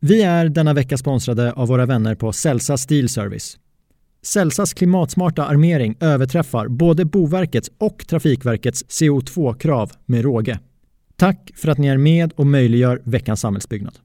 Vi är denna vecka sponsrade av våra vänner på Celsa Steel Service. Celsas klimatsmarta armering överträffar både Boverkets och Trafikverkets CO2-krav med råge. Tack för att ni är med och möjliggör veckans samhällsbyggnad.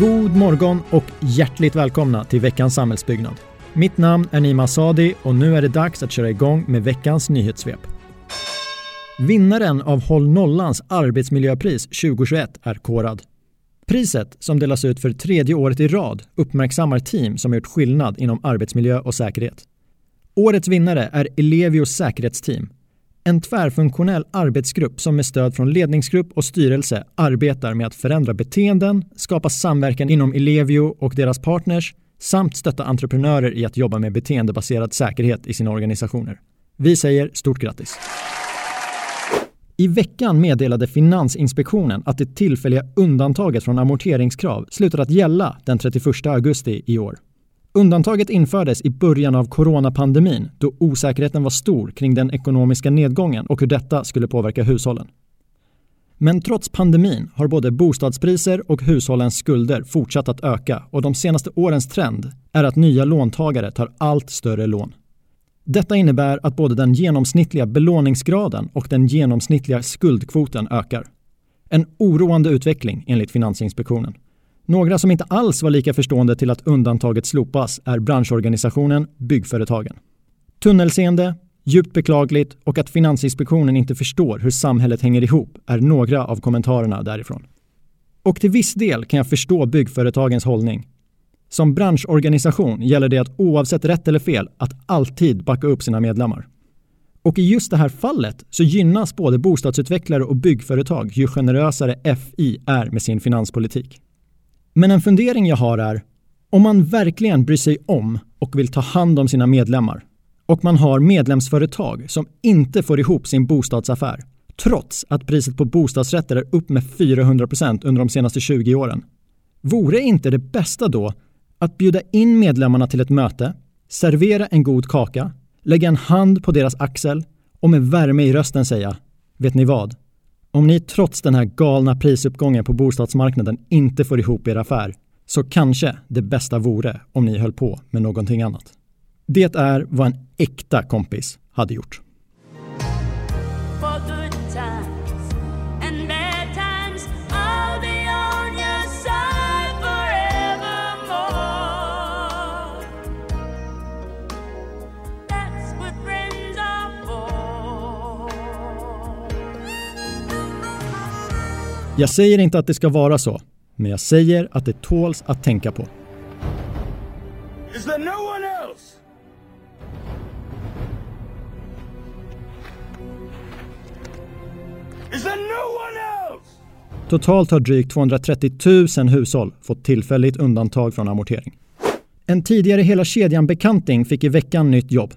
God morgon och hjärtligt välkomna till veckans samhällsbyggnad. Mitt namn är Nima Sadi och nu är det dags att köra igång med veckans nyhetssvep. Vinnaren av Håll Nollans arbetsmiljöpris 2021 är korad. Priset, som delas ut för tredje året i rad, uppmärksammar team som gjort skillnad inom arbetsmiljö och säkerhet. Årets vinnare är Elevios säkerhetsteam en tvärfunktionell arbetsgrupp som med stöd från ledningsgrupp och styrelse arbetar med att förändra beteenden, skapa samverkan inom Elevio och deras partners samt stötta entreprenörer i att jobba med beteendebaserad säkerhet i sina organisationer. Vi säger stort grattis! I veckan meddelade Finansinspektionen att det tillfälliga undantaget från amorteringskrav slutar att gälla den 31 augusti i år. Undantaget infördes i början av coronapandemin då osäkerheten var stor kring den ekonomiska nedgången och hur detta skulle påverka hushållen. Men trots pandemin har både bostadspriser och hushållens skulder fortsatt att öka och de senaste årens trend är att nya låntagare tar allt större lån. Detta innebär att både den genomsnittliga belåningsgraden och den genomsnittliga skuldkvoten ökar. En oroande utveckling enligt Finansinspektionen. Några som inte alls var lika förstående till att undantaget slopas är branschorganisationen Byggföretagen. Tunnelseende, djupt beklagligt och att Finansinspektionen inte förstår hur samhället hänger ihop är några av kommentarerna därifrån. Och till viss del kan jag förstå byggföretagens hållning. Som branschorganisation gäller det att oavsett rätt eller fel att alltid backa upp sina medlemmar. Och i just det här fallet så gynnas både bostadsutvecklare och byggföretag ju generösare FI är med sin finanspolitik. Men en fundering jag har är, om man verkligen bryr sig om och vill ta hand om sina medlemmar och man har medlemsföretag som inte får ihop sin bostadsaffär trots att priset på bostadsrätter är upp med 400% under de senaste 20 åren. Vore inte det bästa då att bjuda in medlemmarna till ett möte, servera en god kaka, lägga en hand på deras axel och med värme i rösten säga Vet ni vad? Om ni trots den här galna prisuppgången på bostadsmarknaden inte får ihop er affär så kanske det bästa vore om ni höll på med någonting annat. Det är vad en äkta kompis hade gjort. Jag säger inte att det ska vara så, men jag säger att det tåls att tänka på. Is there no one else? Is there no one else? Totalt har drygt 230 000 hushåll fått tillfälligt undantag från amortering. En tidigare hela kedjan-bekanting fick i veckan nytt jobb.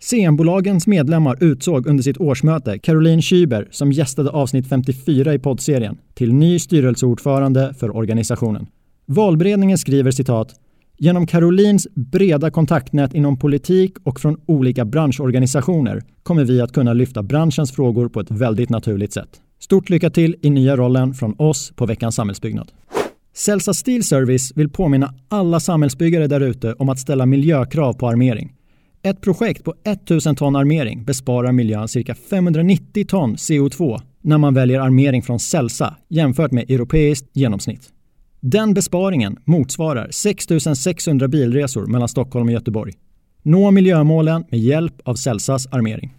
CM-bolagens medlemmar utsåg under sitt årsmöte Caroline Schüber som gästade avsnitt 54 i poddserien till ny styrelseordförande för organisationen. Valberedningen skriver citat Genom Carolines breda kontaktnät inom politik och från olika branschorganisationer kommer vi att kunna lyfta branschens frågor på ett väldigt naturligt sätt. Stort lycka till i nya rollen från oss på veckans samhällsbyggnad. Celsa Steel Service vill påminna alla samhällsbyggare därute om att ställa miljökrav på armering. Ett projekt på 1000 ton armering besparar miljön cirka 590 ton CO2 när man väljer armering från Celsa jämfört med europeiskt genomsnitt. Den besparingen motsvarar 6600 bilresor mellan Stockholm och Göteborg. Nå miljömålen med hjälp av Celsas armering.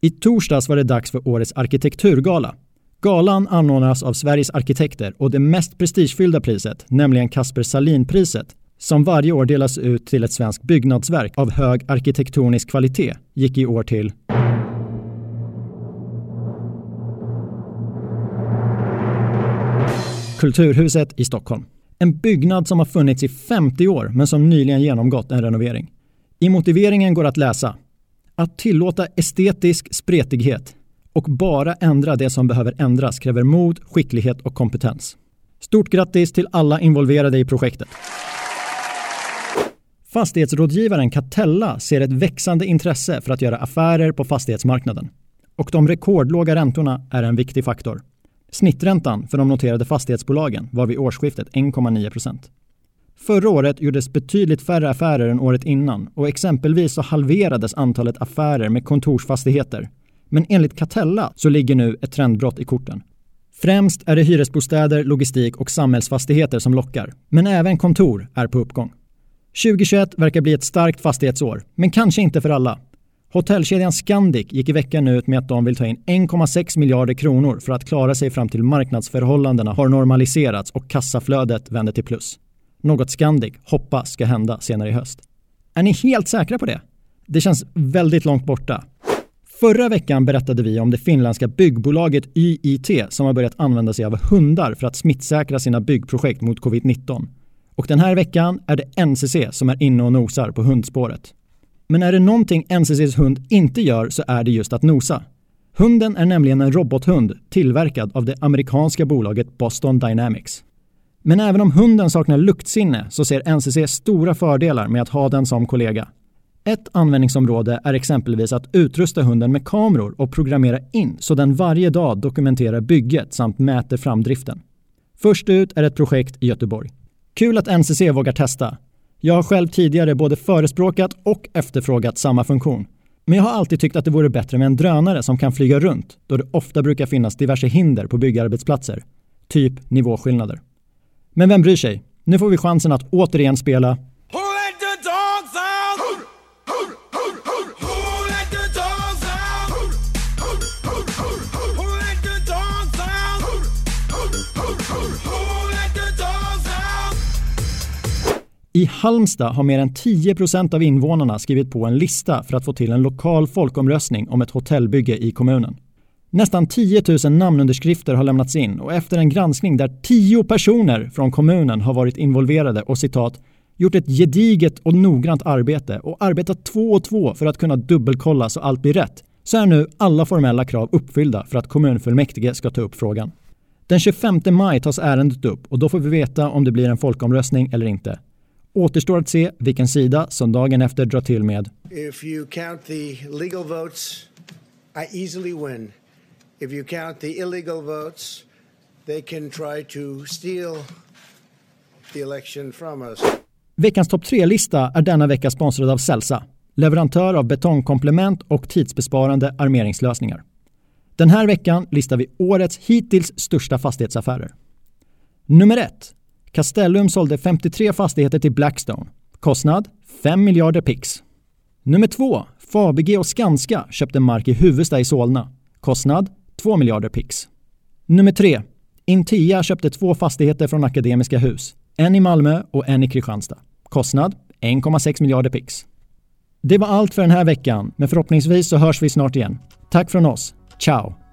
I torsdags var det dags för årets arkitekturgala. Galan anordnas av Sveriges arkitekter och det mest prestigefyllda priset, nämligen Kasper Sahlin-priset, som varje år delas ut till ett svenskt byggnadsverk av hög arkitektonisk kvalitet, gick i år till Kulturhuset i Stockholm. En byggnad som har funnits i 50 år men som nyligen genomgått en renovering. I motiveringen går att läsa att tillåta estetisk spretighet Och bara ändra det som behöver ändras kräver mod, skicklighet och kompetens. Stort grattis till alla involverade i projektet. Fastighetsrådgivaren Catella ser ett växande intresse för att göra affärer på fastighetsmarknaden. Och de rekordlåga räntorna är en viktig faktor. Snitträntan för de noterade fastighetsbolagen var vid årsskiftet 1,9 Förra året gjordes betydligt färre affärer än året innan och exempelvis så halverades antalet affärer med kontorsfastigheter. Men enligt Catella så ligger nu ett trendbrott i korten. Främst är det hyresbostäder, logistik och samhällsfastigheter som lockar, men även kontor är på uppgång. 2021 verkar bli ett starkt fastighetsår, men kanske inte för alla. Hotellkedjan Scandic gick i veckan ut med att de vill ta in 1,6 miljarder kronor för att klara sig fram till marknadsförhållandena har normaliserats och kassaflödet vänder till plus. Något Scandic hoppas ska hända senare i höst. Är ni helt säkra på det? Det känns väldigt långt borta. Förra veckan berättade vi om det finländska byggbolaget YIT som har börjat använda sig av hundar för att smittsäkra sina byggprojekt mot covid-19. Och den här veckan är det NCC som är inne och nosar på hundspåret. Men är det någonting NCCs hund inte gör så är det just att nosa. Hunden är nämligen en robothund tillverkad av det amerikanska bolaget Boston Dynamics. Men även om hunden saknar luktsinne så ser NCC stora fördelar med att ha den som kollega. Ett användningsområde är exempelvis att utrusta hunden med kameror och programmera in så den varje dag dokumenterar bygget samt mäter framdriften. Först ut är ett projekt i Göteborg. Kul att NCC vågar testa. Jag har själv tidigare både förespråkat och efterfrågat samma funktion. Men jag har alltid tyckt att det vore bättre med en drönare som kan flyga runt då det ofta brukar finnas diverse hinder på byggarbetsplatser. Typ nivåskillnader. Men vem bryr sig? Nu får vi chansen att återigen spela Halmstad har mer än 10% av invånarna skrivit på en lista för att få till en lokal folkomröstning om ett hotellbygge i kommunen. Nästan 10 000 namnunderskrifter har lämnats in och efter en granskning där 10 personer från kommunen har varit involverade och citat gjort ett gediget och noggrant arbete och arbetat två och två för att kunna dubbelkolla så allt blir rätt så är nu alla formella krav uppfyllda för att kommunfullmäktige ska ta upp frågan. Den 25 maj tas ärendet upp och då får vi veta om det blir en folkomröstning eller inte. Återstår att se vilken sida som dagen efter drar till med If you count the legal votes, I easily win. If you count the illegal votes, they can try to steal the election from us. Veckans topp 3-lista är denna vecka sponsrad av Celsa, leverantör av betongkomplement och tidsbesparande armeringslösningar. Den här veckan listar vi årets hittills största fastighetsaffärer. Nummer 1. Castellum sålde 53 fastigheter till Blackstone. Kostnad 5 miljarder pix. Nummer 2. Fabege och Skanska köpte mark i Huvudsta i Solna. Kostnad 2 miljarder pix. Nummer 3. Intia köpte två fastigheter från Akademiska Hus. En i Malmö och en i Kristianstad. Kostnad 1,6 miljarder pix. Det var allt för den här veckan, men förhoppningsvis så hörs vi snart igen. Tack från oss. Ciao!